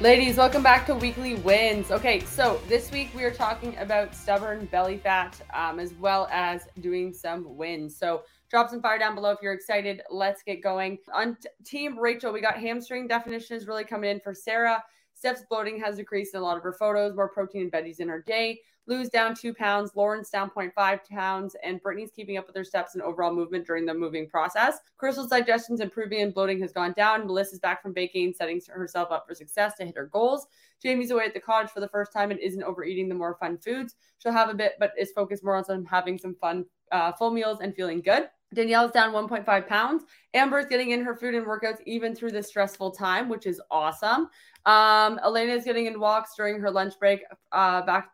Ladies, welcome back to Weekly Wins. Okay, so this week we are talking about stubborn belly fat um, as well as doing some wins. So drop some fire down below if you're excited. Let's get going. On t- Team Rachel, we got hamstring definition is really coming in for Sarah. Steph's bloating has decreased in a lot of her photos, more protein and veggies in her day. Lou's down two pounds, Lauren's down 0.5 pounds, and Brittany's keeping up with her steps and overall movement during the moving process. Crystal's digestion's improving and bloating has gone down. Melissa's back from baking, setting herself up for success to hit her goals. Jamie's away at the cottage for the first time and isn't overeating the more fun foods. She'll have a bit, but is focused more on having some fun uh, full meals and feeling good. Danielle's down 1.5 pounds. Amber's getting in her food and workouts even through this stressful time, which is awesome. Um, Elena is getting in walks during her lunch break, uh, back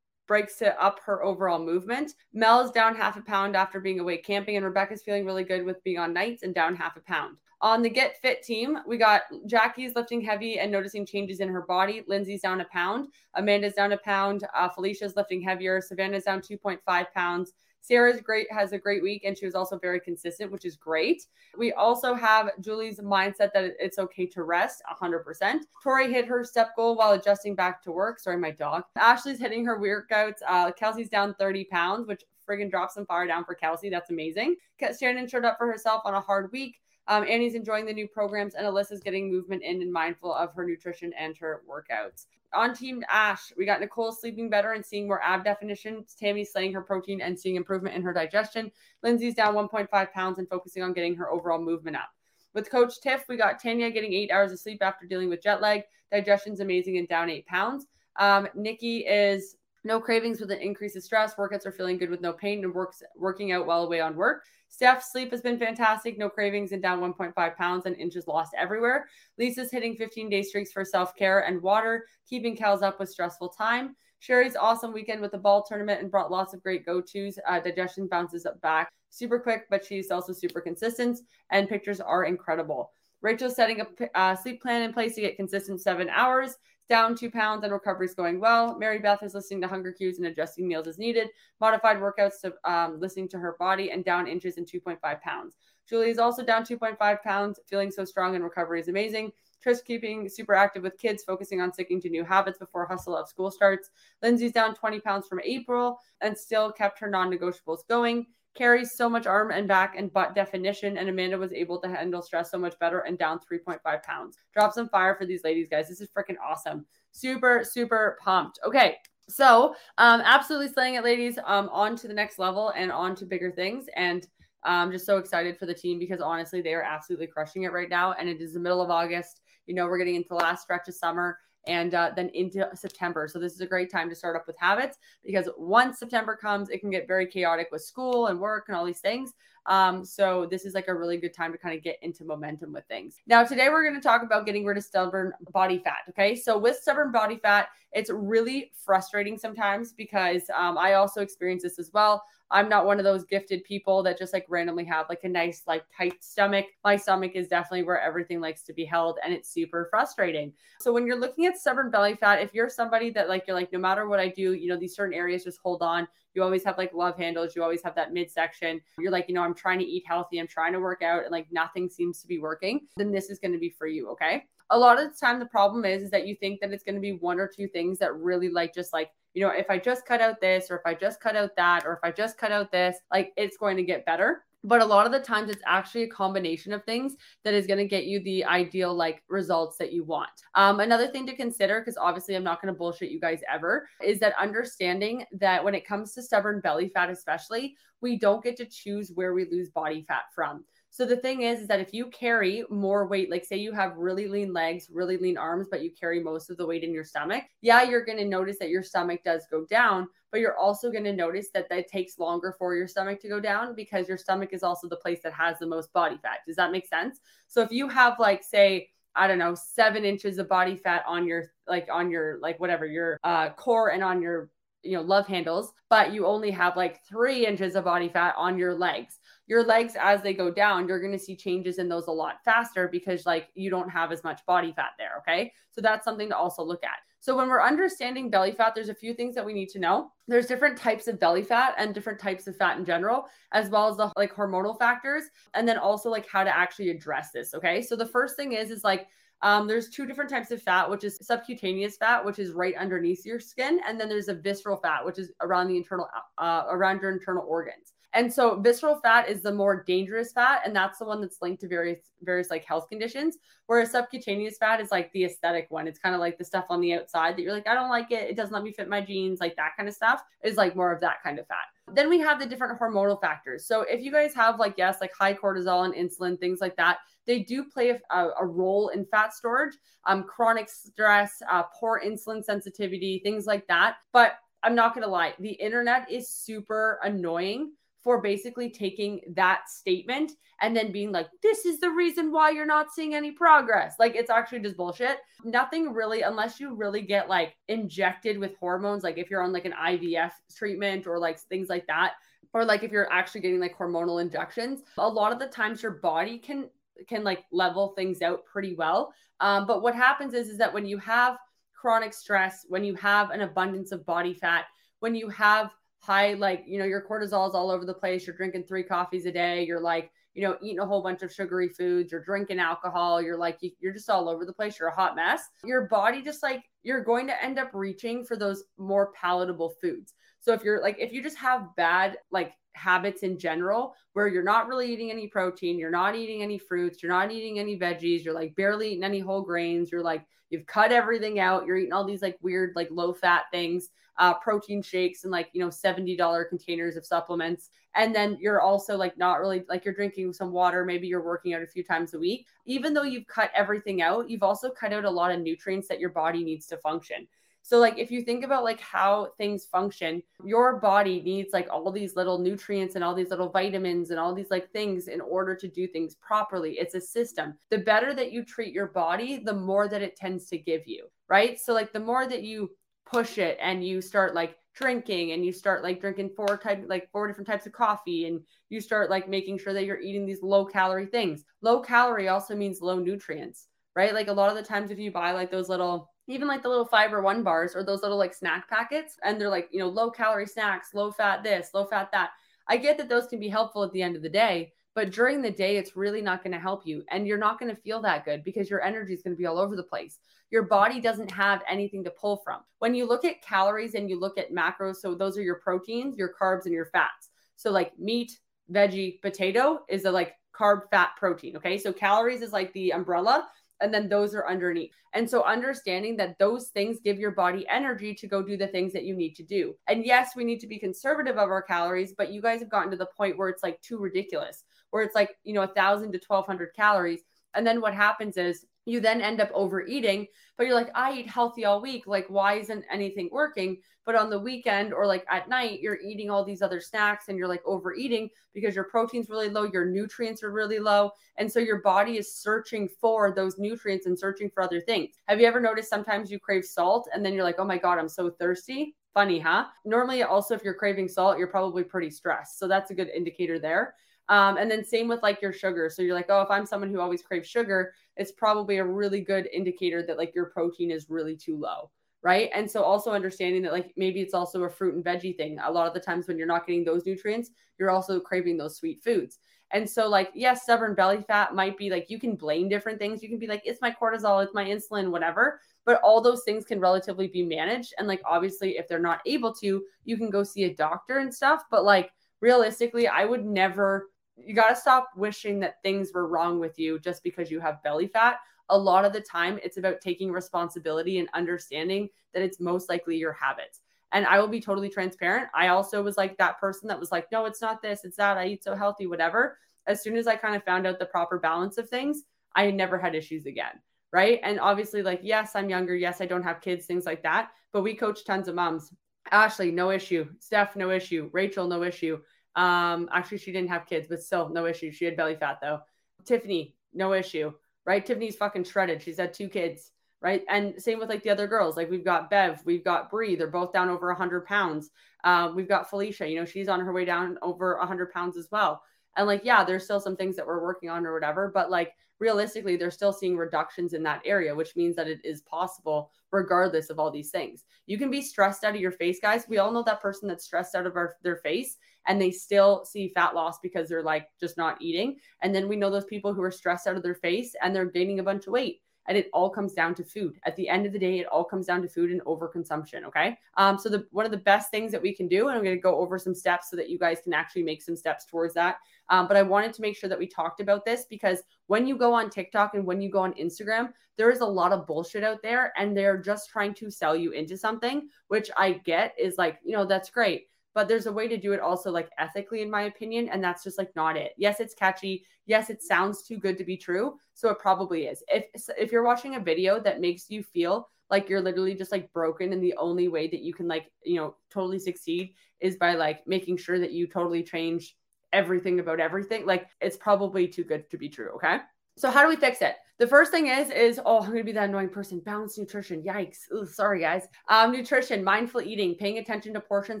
breaks to up her overall movement. Mel is down half a pound after being away camping, and Rebecca's feeling really good with being on nights and down half a pound. On the Get Fit team, we got Jackie's lifting heavy and noticing changes in her body. Lindsay's down a pound. Amanda's down a pound. Uh, Felicia's lifting heavier. Savannah's down 2.5 pounds. Sarah's great has a great week and she was also very consistent, which is great. We also have Julie's mindset that it's okay to rest 100%. Tori hit her step goal while adjusting back to work. Sorry, my dog. Ashley's hitting her workouts. Uh, Kelsey's down 30 pounds, which friggin' drops some fire down for Kelsey. That's amazing. Shannon showed up for herself on a hard week. Um, Annie's enjoying the new programs, and Alyssa's getting movement in and mindful of her nutrition and her workouts. On Team Ash, we got Nicole sleeping better and seeing more ab definition. Tammy slaying her protein and seeing improvement in her digestion. Lindsay's down 1.5 pounds and focusing on getting her overall movement up. With Coach Tiff, we got Tanya getting eight hours of sleep after dealing with jet lag. Digestion's amazing and down eight pounds. Um, Nikki is no cravings with an increase of stress. Workouts are feeling good with no pain and works working out while away on work. Steph's sleep has been fantastic. No cravings and down 1.5 pounds and inches lost everywhere. Lisa's hitting 15 day streaks for self care and water, keeping cals up with stressful time. Sherry's awesome weekend with the ball tournament and brought lots of great go tos. Uh, digestion bounces up back super quick, but she's also super consistent, and pictures are incredible. Rachel's setting a uh, sleep plan in place to get consistent seven hours down two pounds and recovery is going well. Mary Beth is listening to hunger cues and adjusting meals as needed. Modified workouts to um, listening to her body and down inches and 2.5 pounds. Julie is also down 2.5 pounds, feeling so strong and recovery is amazing. Trish keeping super active with kids, focusing on sticking to new habits before hustle of school starts. Lindsay's down 20 pounds from April and still kept her non negotiables going carries so much arm and back and butt definition, and Amanda was able to handle stress so much better and down 3.5 pounds. Drop some fire for these ladies, guys. This is freaking awesome. Super, super pumped. Okay. So, um, absolutely slaying it, ladies. Um, on to the next level and on to bigger things. And I'm just so excited for the team because honestly, they are absolutely crushing it right now. And it is the middle of August. You know, we're getting into the last stretch of summer and uh, then into September. So this is a great time to start up with habits because once September comes, it can get very chaotic with school and work and all these things. Um, so this is like a really good time to kind of get into momentum with things. Now, today we're going to talk about getting rid of stubborn body fat. Okay. So with stubborn body fat, it's really frustrating sometimes because um, I also experience this as well. I'm not one of those gifted people that just like randomly have like a nice, like tight stomach. My stomach is definitely where everything likes to be held and it's super frustrating. So when you're looking at stubborn belly fat, if you're somebody that like, you're like, no matter what I do, you know, these certain areas just hold on. You always have like love handles. You always have that midsection. You're like, you know, I'm trying to eat healthy. I'm trying to work out and like nothing seems to be working. Then this is going to be for you. Okay a lot of the time the problem is is that you think that it's going to be one or two things that really like just like you know if i just cut out this or if i just cut out that or if i just cut out this like it's going to get better but a lot of the times it's actually a combination of things that is going to get you the ideal like results that you want. Um, another thing to consider because obviously i'm not going to bullshit you guys ever is that understanding that when it comes to stubborn belly fat especially we don't get to choose where we lose body fat from So the thing is, is that if you carry more weight, like say you have really lean legs, really lean arms, but you carry most of the weight in your stomach, yeah, you're going to notice that your stomach does go down, but you're also going to notice that that takes longer for your stomach to go down because your stomach is also the place that has the most body fat. Does that make sense? So if you have like say I don't know, seven inches of body fat on your like on your like whatever your uh, core and on your you know love handles, but you only have like three inches of body fat on your legs. Your legs, as they go down, you're going to see changes in those a lot faster because like you don't have as much body fat there. Okay, so that's something to also look at. So when we're understanding belly fat, there's a few things that we need to know. There's different types of belly fat and different types of fat in general, as well as the like hormonal factors, and then also like how to actually address this. Okay. So the first thing is is like um, there's two different types of fat, which is subcutaneous fat, which is right underneath your skin, and then there's a visceral fat, which is around the internal, uh, around your internal organs. And so visceral fat is the more dangerous fat, and that's the one that's linked to various various like health conditions. Whereas subcutaneous fat is like the aesthetic one. It's kind of like the stuff on the outside that you're like, I don't like it. It doesn't let me fit my jeans, like that kind of stuff is like more of that kind of fat. Then we have the different hormonal factors. So if you guys have like yes, like high cortisol and insulin, things like that, they do play a, a role in fat storage, um, chronic stress, uh, poor insulin sensitivity, things like that. But I'm not gonna lie, the internet is super annoying for basically taking that statement and then being like, this is the reason why you're not seeing any progress. Like, it's actually just bullshit. Nothing really, unless you really get like injected with hormones, like if you're on like an IVF treatment or like things like that, or like if you're actually getting like hormonal injections, a lot of the times your body can can like level things out pretty well. Um, but what happens is is that when you have chronic stress, when you have an abundance of body fat, when you have high, like, you know, your cortisol is all over the place. You're drinking three coffees a day. You're like, you know, eating a whole bunch of sugary foods. You're drinking alcohol. You're like, you're just all over the place. You're a hot mess. Your body just like, you're going to end up reaching for those more palatable foods. So if you're like, if you just have bad, like, habits in general where you're not really eating any protein, you're not eating any fruits, you're not eating any veggies, you're like barely eating any whole grains, you're like you've cut everything out, you're eating all these like weird like low fat things uh, protein shakes and like you know $70 containers of supplements. And then you're also like not really like you're drinking some water maybe you're working out a few times a week. Even though you've cut everything out you've also cut out a lot of nutrients that your body needs to function so like if you think about like how things function, your body needs like all these little nutrients and all these little vitamins and all these like things in order to do things properly. It's a system. The better that you treat your body, the more that it tends to give you, right? So like the more that you push it and you start like drinking and you start like drinking four type like four different types of coffee and you start like making sure that you're eating these low calorie things. Low calorie also means low nutrients, right? Like a lot of the times if you buy like those little even like the little fiber one bars or those little like snack packets and they're like, you know, low calorie snacks, low fat this, low fat that. I get that those can be helpful at the end of the day, but during the day, it's really not going to help you. And you're not going to feel that good because your energy is going to be all over the place your body doesn't have anything to pull from. When you look at calories and you look at macros, so those are your proteins, your carbs, and your fats. So like meat, veggie, potato is a like carb, fat, protein. Okay. So calories is like the umbrella and then those are underneath. And so understanding that those things give your body energy to go do the things that you need to do. And yes, we need to be conservative of our calories, but you guys have gotten to the point where it's like too ridiculous, where it's like, you know, a thousand to 1200 calories. And then what happens is you then end up overeating but you're like i eat healthy all week. Like why isn't anything working? But on the weekend or like at night you're eating all these other snacks and you're like overeating because your protein's really low your nutrients are really low. And so your body is searching for those nutrients and searching for other things. Have you ever noticed sometimes you crave salt and then you're like oh my god i'm so thirsty? Funny huh? Normally also if you're craving salt you're probably pretty stressed. So that's a good indicator there um, and then same with like your sugar. So you're like, oh, if I'm someone who always craves sugar, it's probably a really good indicator that like your protein is really too low. Right. And so also understanding that like maybe it's also a fruit and veggie thing. A lot of the times when you're not getting those nutrients, you're also craving those sweet foods. And so, like, yes, stubborn belly fat might be like you can blame different things. You can be like, it's my cortisol, it's my insulin, whatever. But all those things can relatively be managed. And like, obviously, if they're not able to, you can go see a doctor and stuff. But like, realistically, I would never you got to stop wishing that things were wrong with you just because you have belly fat. A lot of the time, it's about taking responsibility and understanding that it's most likely your habits. And I will be totally transparent. I also was like that person that was like, no, it's not this, it's that. I eat so healthy, whatever. as soon as I kind of found out the proper balance of things, I never had issues again. Right. And obviously, like, yes, I'm younger. Yes, I don't have kids, things like that. But we coach tons of moms. Ashley, no issue. Steph, no issue. Rachel, no issue. Um, actually, she didn't have kids, but still, no issue. She had belly fat though. Tiffany, no issue. Right. Tiffany's fucking shredded. She's had two kids. Right. And same with like the other girls. Like we've got Bev, we've got Bree. They're both down over 100 pounds. Um, we've got Felicia, you know, she's on her way down over 100 pounds as well. And like, yeah, there's still some things that we're working on or whatever, but like realistically, they're still seeing reductions in that area, which means that it is possible regardless of all these things. You can be stressed out of your face, guys. We all know that person that's stressed out of our, their face and they still see fat loss because they're like just not eating. And then we know those people who are stressed out of their face and they're gaining a bunch of weight. And it all comes down to food. At the end of the day it all comes down to food and overconsumption okay? Um so the one of the best things that we can do and i'm going to go over some steps so that you guys can actually make some steps towards that um, but i wanted to make sure that we talked about this because when you go on tiktok and when you go on instagram there is a lot of bullshit out there and they're just trying to sell you into something which i get is like you know that's great but there's a way to do it also like ethically in my opinion and that's just like not it. Yes it's catchy. Yes it sounds too good to be true so it probably is. If if you're watching a video that makes you feel like you're literally just like broken and the only way that you can like you know totally succeed is by like making sure that you totally change everything about everything like it's probably too good to be true okay? So how do we fix it? The first thing is is oh i'm gonna be that annoying person. Balanced nutrition. Yikes. Ooh, sorry guys. Um nutrition mindful eating paying attention to portion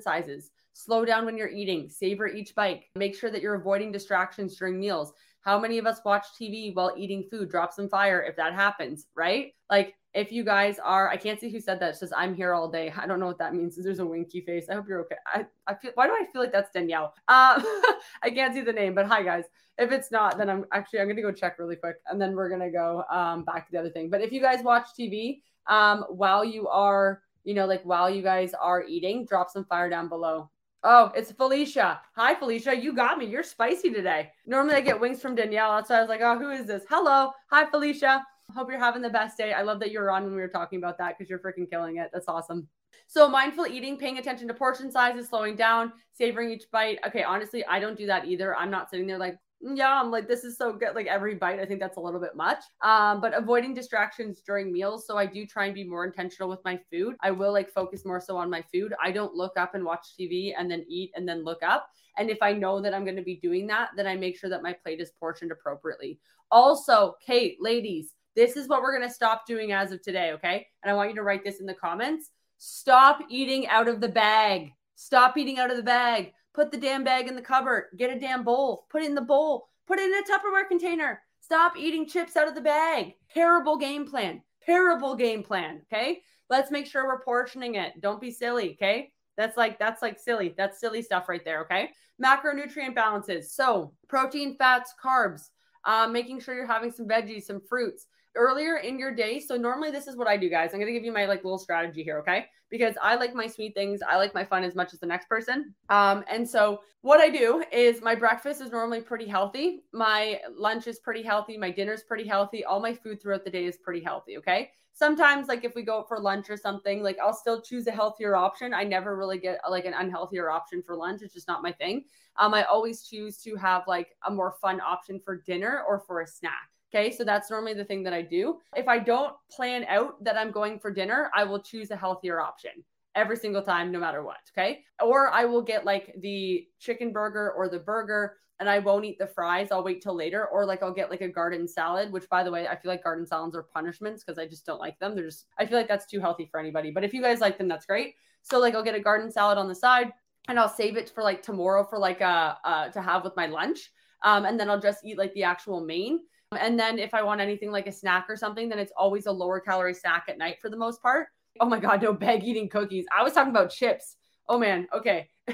sizes Slow down when you're eating, savor each bite. Make sure that you're avoiding distractions during meals. How many of us watch TV while eating food? Drop some fire if that happens, right? Like if you guys are, I can't see who said that. It says I'm here all day. I don't know what that means. There's a winky face. I hope you're okay. I, I feel. Why do I feel like that's Danielle? Uh, I can't see the name, but hi guys. If it's not, then I'm actually I'm gonna go check really quick, and then we're gonna go um, back to the other thing. But if you guys watch TV um, while you are, you know, like while you guys are eating, drop some fire down below. Oh, it's Felicia. Hi, Felicia. You got me. You're spicy today. Normally I get wings from Danielle. So I was like, oh, who is this? Hello. Hi, Felicia. Hope you're having the best day. I love that you were on when we were talking about that because you're freaking killing it. That's awesome. So mindful eating, paying attention to portion sizes, slowing down, savoring each bite. Okay, honestly, I don't do that either. I'm not sitting there like, yeah, I'm like, this is so good. Like every bite, I think that's a little bit much. Um, but avoiding distractions during meals. So I do try and be more intentional with my food. I will like focus more so on my food. I don't look up and watch TV and then eat and then look up. And if I know that I'm going to be doing that, then I make sure that my plate is portioned appropriately. Also, Kate, ladies, this is what we're going to stop doing as of today. Okay. And I want you to write this in the comments. Stop eating out of the bag. Stop eating out of the bag. Put the damn bag in the cupboard. Get a damn bowl. Put it in the bowl. Put it in a Tupperware container. Stop eating chips out of the bag. Terrible game plan. Terrible game plan. Okay. Let's make sure we're portioning it. Don't be silly. Okay. That's like that's like silly. That's silly stuff right there. Okay. Macronutrient balances. So protein, fats, carbs. Um, making sure you're having some veggies, some fruits earlier in your day. So normally this is what I do, guys. I'm gonna give you my like little strategy here, okay? Because I like my sweet things. I like my fun as much as the next person. Um, and so what I do is my breakfast is normally pretty healthy. My lunch is pretty healthy. My dinner's pretty healthy. All my food throughout the day is pretty healthy. Okay. Sometimes, like if we go out for lunch or something, like I'll still choose a healthier option. I never really get like an unhealthier option for lunch. It's just not my thing. Um, I always choose to have like a more fun option for dinner or for a snack. Okay, so that's normally the thing that I do. If I don't plan out that I'm going for dinner, I will choose a healthier option every single time, no matter what. Okay, or I will get like the chicken burger or the burger and I won't eat the fries. I'll wait till later. Or like I'll get like a garden salad, which by the way, I feel like garden salads are punishments because I just don't like them. They're just I feel like that's too healthy for anybody. But if you guys like them, that's great. So like I'll get a garden salad on the side and I'll save it for like tomorrow for like uh, uh to have with my lunch. Um, and then I'll just eat like the actual main. And then if I want anything like a snack or something, then it's always a lower calorie snack at night for the most part. Oh my God, no bag eating cookies. I was talking about chips. Oh man, okay.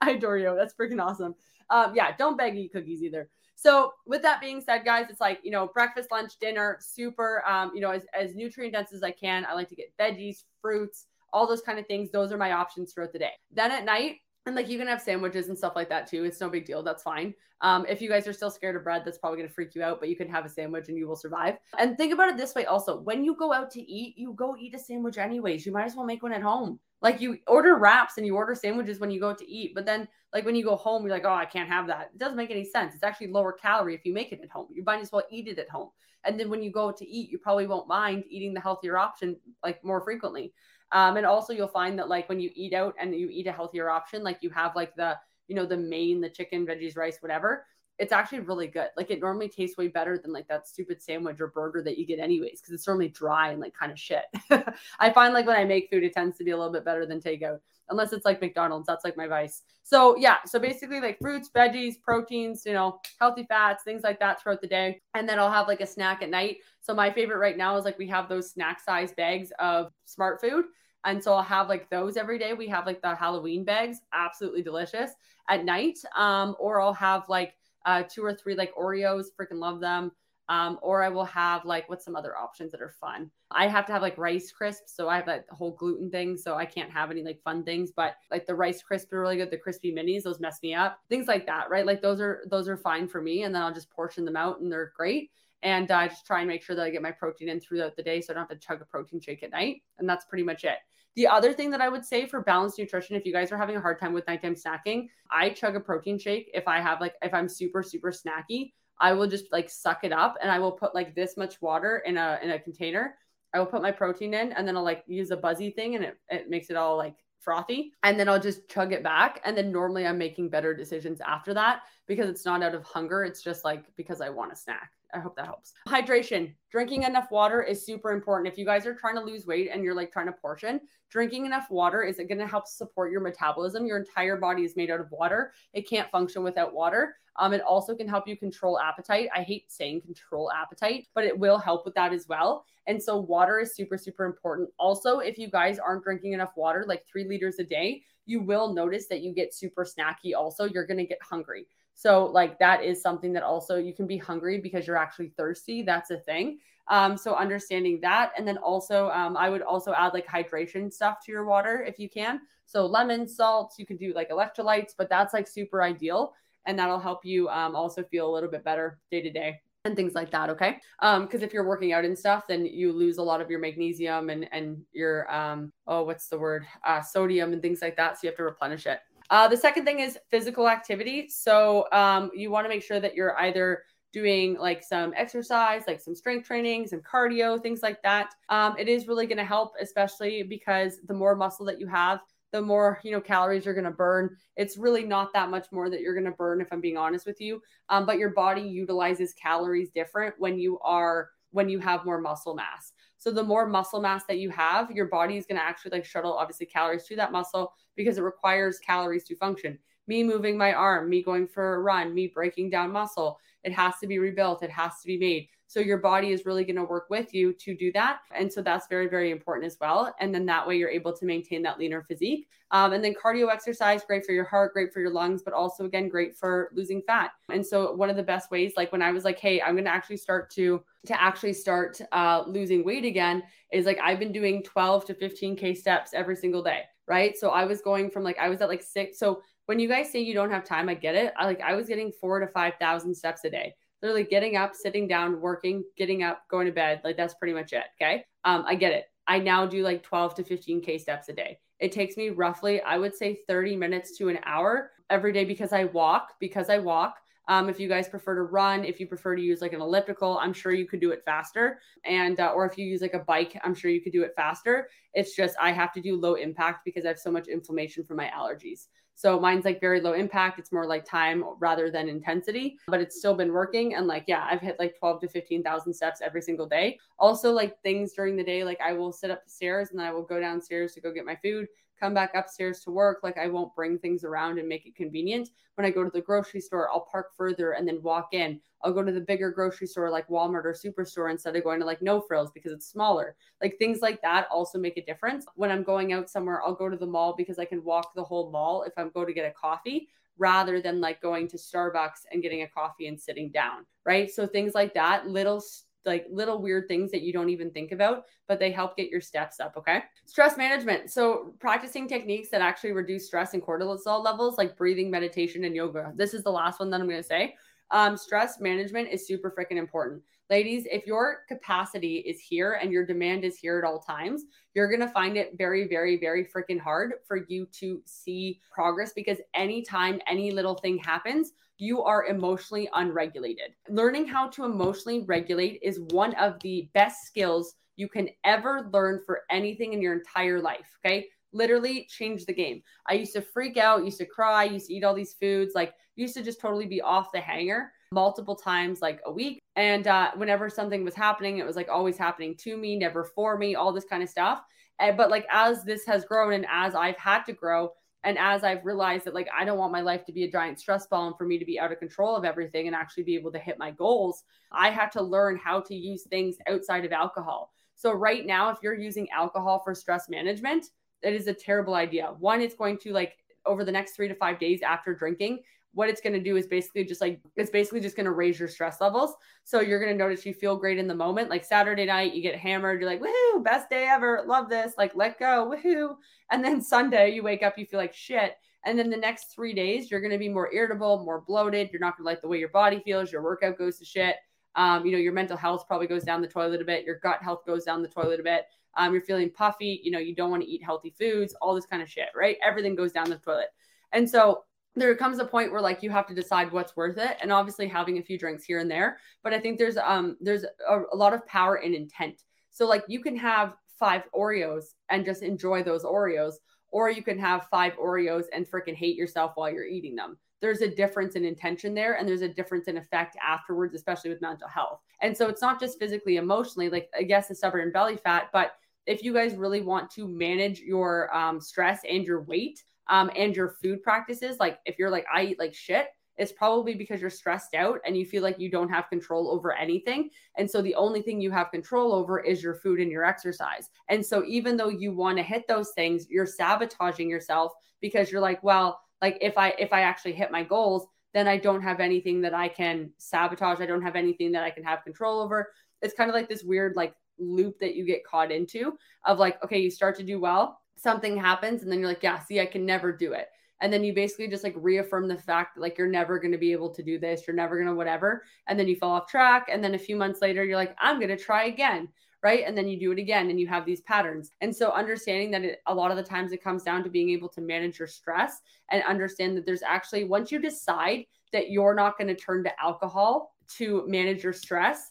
I adore you. That's freaking awesome. Um, yeah, don't bag eat cookies either. So with that being said, guys, it's like, you know, breakfast, lunch, dinner, super, um, you know, as, as nutrient dense as I can. I like to get veggies, fruits, all those kind of things. Those are my options throughout the day. Then at night, and like you can have sandwiches and stuff like that too. It's no big deal. That's fine. Um, if you guys are still scared of bread, that's probably going to freak you out, but you can have a sandwich and you will survive. And think about it this way also when you go out to eat, you go eat a sandwich anyways. You might as well make one at home. Like you order wraps and you order sandwiches when you go to eat, but then like when you go home, you're like, oh, I can't have that. It doesn't make any sense. It's actually lower calorie if you make it at home. You might as well eat it at home. And then when you go to eat, you probably won't mind eating the healthier option like more frequently. Um, and also you'll find that like when you eat out and you eat a healthier option, like you have like the, you know, the main, the chicken, veggies, rice, whatever, it's actually really good. Like it normally tastes way better than like that stupid sandwich or burger that you get anyways, because it's normally dry and like kind of shit. I find like when I make food, it tends to be a little bit better than takeout, unless it's like McDonald's. That's like my vice. So yeah, so basically like fruits, veggies, proteins, you know, healthy fats, things like that throughout the day, and then I'll have like a snack at night. So my favorite right now is like we have those snack size bags of Smartfood. And so I'll have like those every day. We have like the Halloween bags, absolutely delicious at night. Um, or I'll have like uh, two or three like Oreos, freaking love them. Um, or I will have like what's some other options that are fun. I have to have like rice crisps, so I have that whole gluten thing, so I can't have any like fun things. But like the rice crisps are really good. The crispy minis, those mess me up. Things like that, right? Like those are those are fine for me, and then I'll just portion them out, and they're great. And I uh, just try and make sure that I get my protein in throughout the day, so I don't have to chug a protein shake at night. And that's pretty much it. The other thing that I would say for balanced nutrition, if you guys are having a hard time with nighttime snacking, I chug a protein shake. If I have like, if I'm super, super snacky, I will just like suck it up and I will put like this much water in a in a container. I will put my protein in and then I'll like use a buzzy thing and it, it makes it all like frothy and then I'll just chug it back. And then normally I'm making better decisions after that because it's not out of hunger. It's just like because I want a snack. I hope that helps. Hydration, drinking enough water is super important. If you guys are trying to lose weight and you're like trying to portion, drinking enough water is going to help support your metabolism. Your entire body is made out of water. It can't function without water. Um, it also can help you control appetite. I hate saying control appetite, but it will help with that as well. And so, water is super, super important. Also, if you guys aren't drinking enough water, like three liters a day, you will notice that you get super snacky. Also, you're going to get hungry. So, like, that is something that also you can be hungry because you're actually thirsty. That's a thing. Um, so, understanding that. And then also, um, I would also add like hydration stuff to your water if you can. So, lemon, salts, you can do like electrolytes, but that's like super ideal. And that'll help you um, also feel a little bit better day to day and things like that. Okay. Um, because if you're working out and stuff, then you lose a lot of your magnesium and and your um oh what's the word uh sodium and things like that. So you have to replenish it. Uh, the second thing is physical activity. So um, you want to make sure that you're either doing like some exercise, like some strength training, some cardio, things like that. Um, it is really going to help, especially because the more muscle that you have, the more you know calories you're going to burn. It's really not that much more that you're going to burn, if I'm being honest with you. Um, but your body utilizes calories different when you are when you have more muscle mass. So the more muscle mass that you have, your body is going to actually like shuttle obviously calories to that muscle because it requires calories to function. Me moving my arm, me going for a run, me breaking down muscle, it has to be rebuilt, it has to be made. So your body is really going to work with you to do that. And so that's very, very important as well. And then that way you're able to maintain that leaner physique. Um, and then cardio exercise, great for your heart, great for your lungs, but also again, great for losing fat. And so one of the best ways, like when I was like, hey, I'm going to actually start to to actually start uh, losing weight again, is like I've been doing 12 to 15k steps every single day. Right. So I was going from like I was at like six. So when you guys say you don't have time, I get it. I like I was getting four to five thousand steps a day literally getting up, sitting down, working, getting up, going to bed. Like that's pretty much it. Okay. Um, I get it. I now do like 12 to 15K steps a day. It takes me roughly, I would say 30 minutes to an hour every day because I walk, because I walk. Um, if you guys prefer to run, if you prefer to use like an elliptical, I'm sure you could do it faster. And, uh, or if you use like a bike, I'm sure you could do it faster. It's just I have to do low impact because I have so much inflammation from my allergies. So mine's like very low impact. It's more like time rather than intensity, but it's still been working. And like, yeah, I've hit like 12 to 15,000 steps every single day. Also, like things during the day, like I will sit up the stairs and then I will go downstairs to go get my food come back upstairs to work. Like I won't bring things around and make it convenient. When I go to the grocery store, I'll park further and then walk in. I'll go to the bigger grocery store like Walmart or Superstore instead of going to like No Frills because it's smaller. Like things like that also make a difference. When I'm going out somewhere, I'll go to the mall because I can walk the whole mall if I'm going to get a coffee rather than like going to Starbucks and getting a coffee and sitting down, right? So things like that, little like little weird things that you don't even think about, but they help get your steps up. Okay. Stress management. So, practicing techniques that actually reduce stress and cortisol levels, like breathing, meditation, and yoga. This is the last one that I'm going to say. Um, stress management is super freaking important. ladies, if your capacity is here and your demand is here at all times, you're going to find it very, very, very freaking hard for you to see progress because anytime any little thing happens, you are emotionally unregulated. Learning how to emotionally regulate is one of the best skills you can ever learn for anything in your entire life. Okay. Literally change the game. I used to freak out, used to cry, used to eat all these foods, like used to just totally be off the hanger multiple times like a week and uh, whenever something was happening it was like always happening to me never for me all this kind of stuff and, but like as this has grown and as i've had to grow and as i've realized that like i don't want my life to be a giant stress ball and for me to be out of control of everything and actually be able to hit my goals i had to learn how to use things outside of alcohol. So right now if you're using alcohol for stress management it is a terrible idea. One it's going to like over the next three to five days after drinking what it's going to do is basically just like it's basically just going to raise your stress levels. So you're going to notice you feel great in the moment. Like Saturday night, you get hammered, you're like, woohoo, best day ever, love this, like let go, woohoo. And then Sunday, you wake up, you feel like shit. And then the next three days, you're going to be more irritable, more bloated. You're not going to like the way your body feels. Your workout goes to shit. Um, you know, your mental health probably goes down the toilet a bit. Your gut health goes down the toilet a bit. Um, you're feeling puffy. You know, you don't want to eat healthy foods, all this kind of shit, right? Everything goes down the toilet. And so there comes a point where like you have to decide what's worth it and obviously having a few drinks here and there but i think there's um there's a, a, lot of power in intent. So like you can have five oreos and just enjoy those oreos or you can have five oreos and freaking hate yourself while you're eating them. There's a difference in intention there and there's a difference in effect afterwards especially with mental health. And so it's not just physically emotionally like i guess the stubborn belly fat but if you guys really want to manage your um, stress and your weight um, and your food practices. Like if you're like, I eat like shit, it's probably because you're stressed out and you feel like you don't have control over anything. And so the only thing you have control over is your food and your exercise. And so even though you want to hit those things, you're sabotaging yourself because you're like, well, like if I if I actually hit my goals, then I don't have anything that I can sabotage. I don't have anything that I can have control over. It's kind of like this weird like loop that you get caught into of like, okay, you start to do well something happens and then you're like, yeah, see, I can never do it. And then you basically just like reaffirm the fact that like you're never going to be able to do this, you're never going to whatever. And then you fall off track. And then a few months later, you're like, I'm going to try again. Right. And then you do it again and you have these patterns. And so understanding that it, a lot of the times it comes down to being able to manage your stress and understand that there's actually, once you decide that you're not going to turn to alcohol to manage your stress,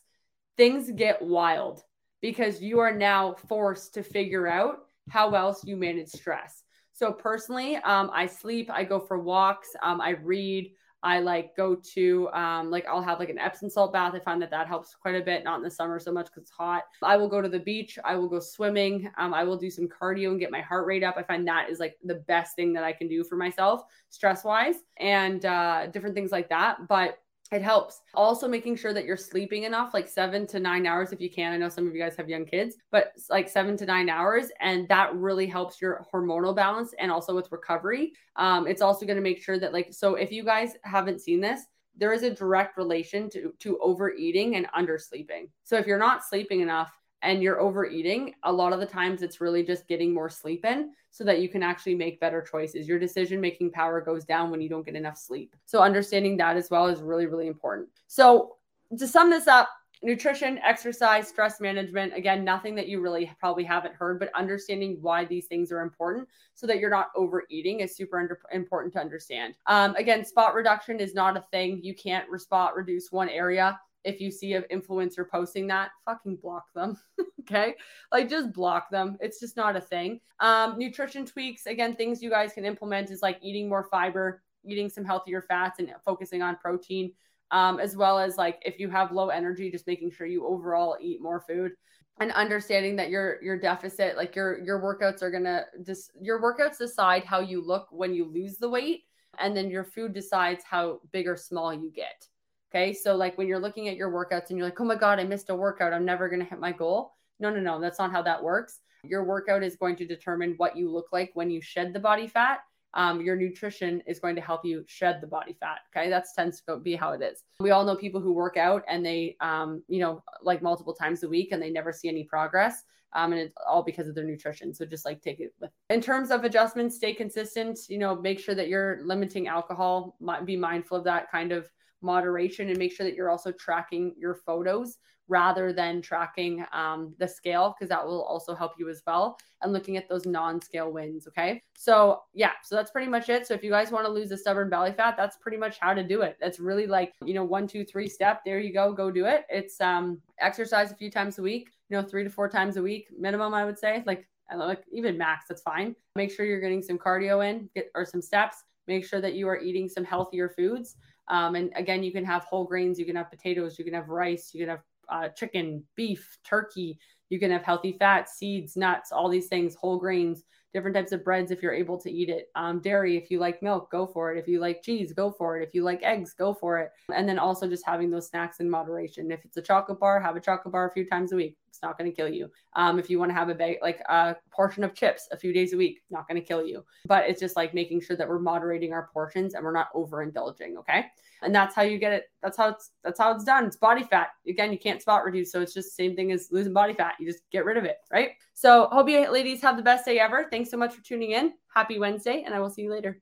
things get wild because you are now forced to figure out how else you manage stress. So personally, um, I sleep, I go for walks, um, I read, I like go to um, like I'll have like an Epsom salt bath. I find that that helps quite a bit, not in the summer so much because it's hot. I will go to the beach. I will go swimming. Um, I will do some cardio and get my heart rate up. I find that is like the best thing that I can do for myself, stress wise, and uh, different things like that. But it helps. Also, making sure that you're sleeping enough, like seven to nine hours if you can. I know some of you guys have young kids, but like seven to nine hours. And that really helps your hormonal balance and also with recovery. Um, it's also going to make sure that, like, so if you guys haven't seen this, there is a direct relation to, to overeating and undersleeping. So if you're not sleeping enough, and you're overeating, a lot of the times it's really just getting more sleep in so that you can actually make better choices. Your decision making power goes down when you don't get enough sleep. So, understanding that as well is really, really important. So, to sum this up, nutrition, exercise, stress management again, nothing that you really probably haven't heard, but understanding why these things are important so that you're not overeating is super under- important to understand. Um, again, spot reduction is not a thing. You can't spot reduce one area if you see an influencer posting that, fucking block them. okay. Like just block them. It's just not a thing. Um, nutrition tweaks, again, things you guys can implement is like eating more fiber, eating some healthier fats, and focusing on protein. Um, as well as like if you have low energy, just making sure you overall eat more food and understanding that your your deficit, like your your workouts are gonna just your workouts decide how you look when you lose the weight, and then your food decides how big or small you get. Okay. So, like when you're looking at your workouts and you're like, oh my God, I missed a workout. I'm never going to hit my goal. No, no, no. That's not how that works. Your workout is going to determine what you look like when you shed the body fat. Um, your nutrition is going to help you shed the body fat. Okay. That tends to be how it is. We all know people who work out and they, um, you know, like multiple times a week and they never see any progress. Um, and it's all because of their nutrition. So just like take it with. In terms of adjustments, stay consistent. You know, make sure that you're limiting alcohol. Be mindful of that kind of moderation and make sure that you're also tracking your photos rather than tracking um, the scale because that will also help you as well and looking at those non-scale wins okay? So yeah so that's pretty much it. So if you guys want to lose the stubborn belly fat that's pretty much how to do it. That's really like you know one two three step there you go go do it. It's um exercise a few times a week you know three to four times a week minimum i would say like like even max that's fine. Make sure you're getting some cardio in get or some steps. Make sure that you are eating some healthier foods um, and again you can have whole grains you can have potatoes you can have rice you can have uh, chicken, beef, turkey. You can have healthy fats, seeds, nuts, all these things, whole grains, different types of breads if you're able to eat it. Um, dairy, if you like milk, go for it. If you like cheese, go for it. If you like eggs, go for it. And then also just having those snacks in moderation. If it's a chocolate bar, have a chocolate bar a few times a week. It's not going to kill you. Um, if you want to have a bag, like a portion of chips a few days a week, not going to kill you. But it's just like making sure that we're moderating our portions and we're not overindulging. Okay? And that's how you get it that's how it's that's how it's done. It's body fat. Again you can't spot reduce so it's just the same thing as losing body fat. You just get rid of it right? So hope you ladies have the best day ever. Thanks so much for tuning in. Happy wednesday and i will see you later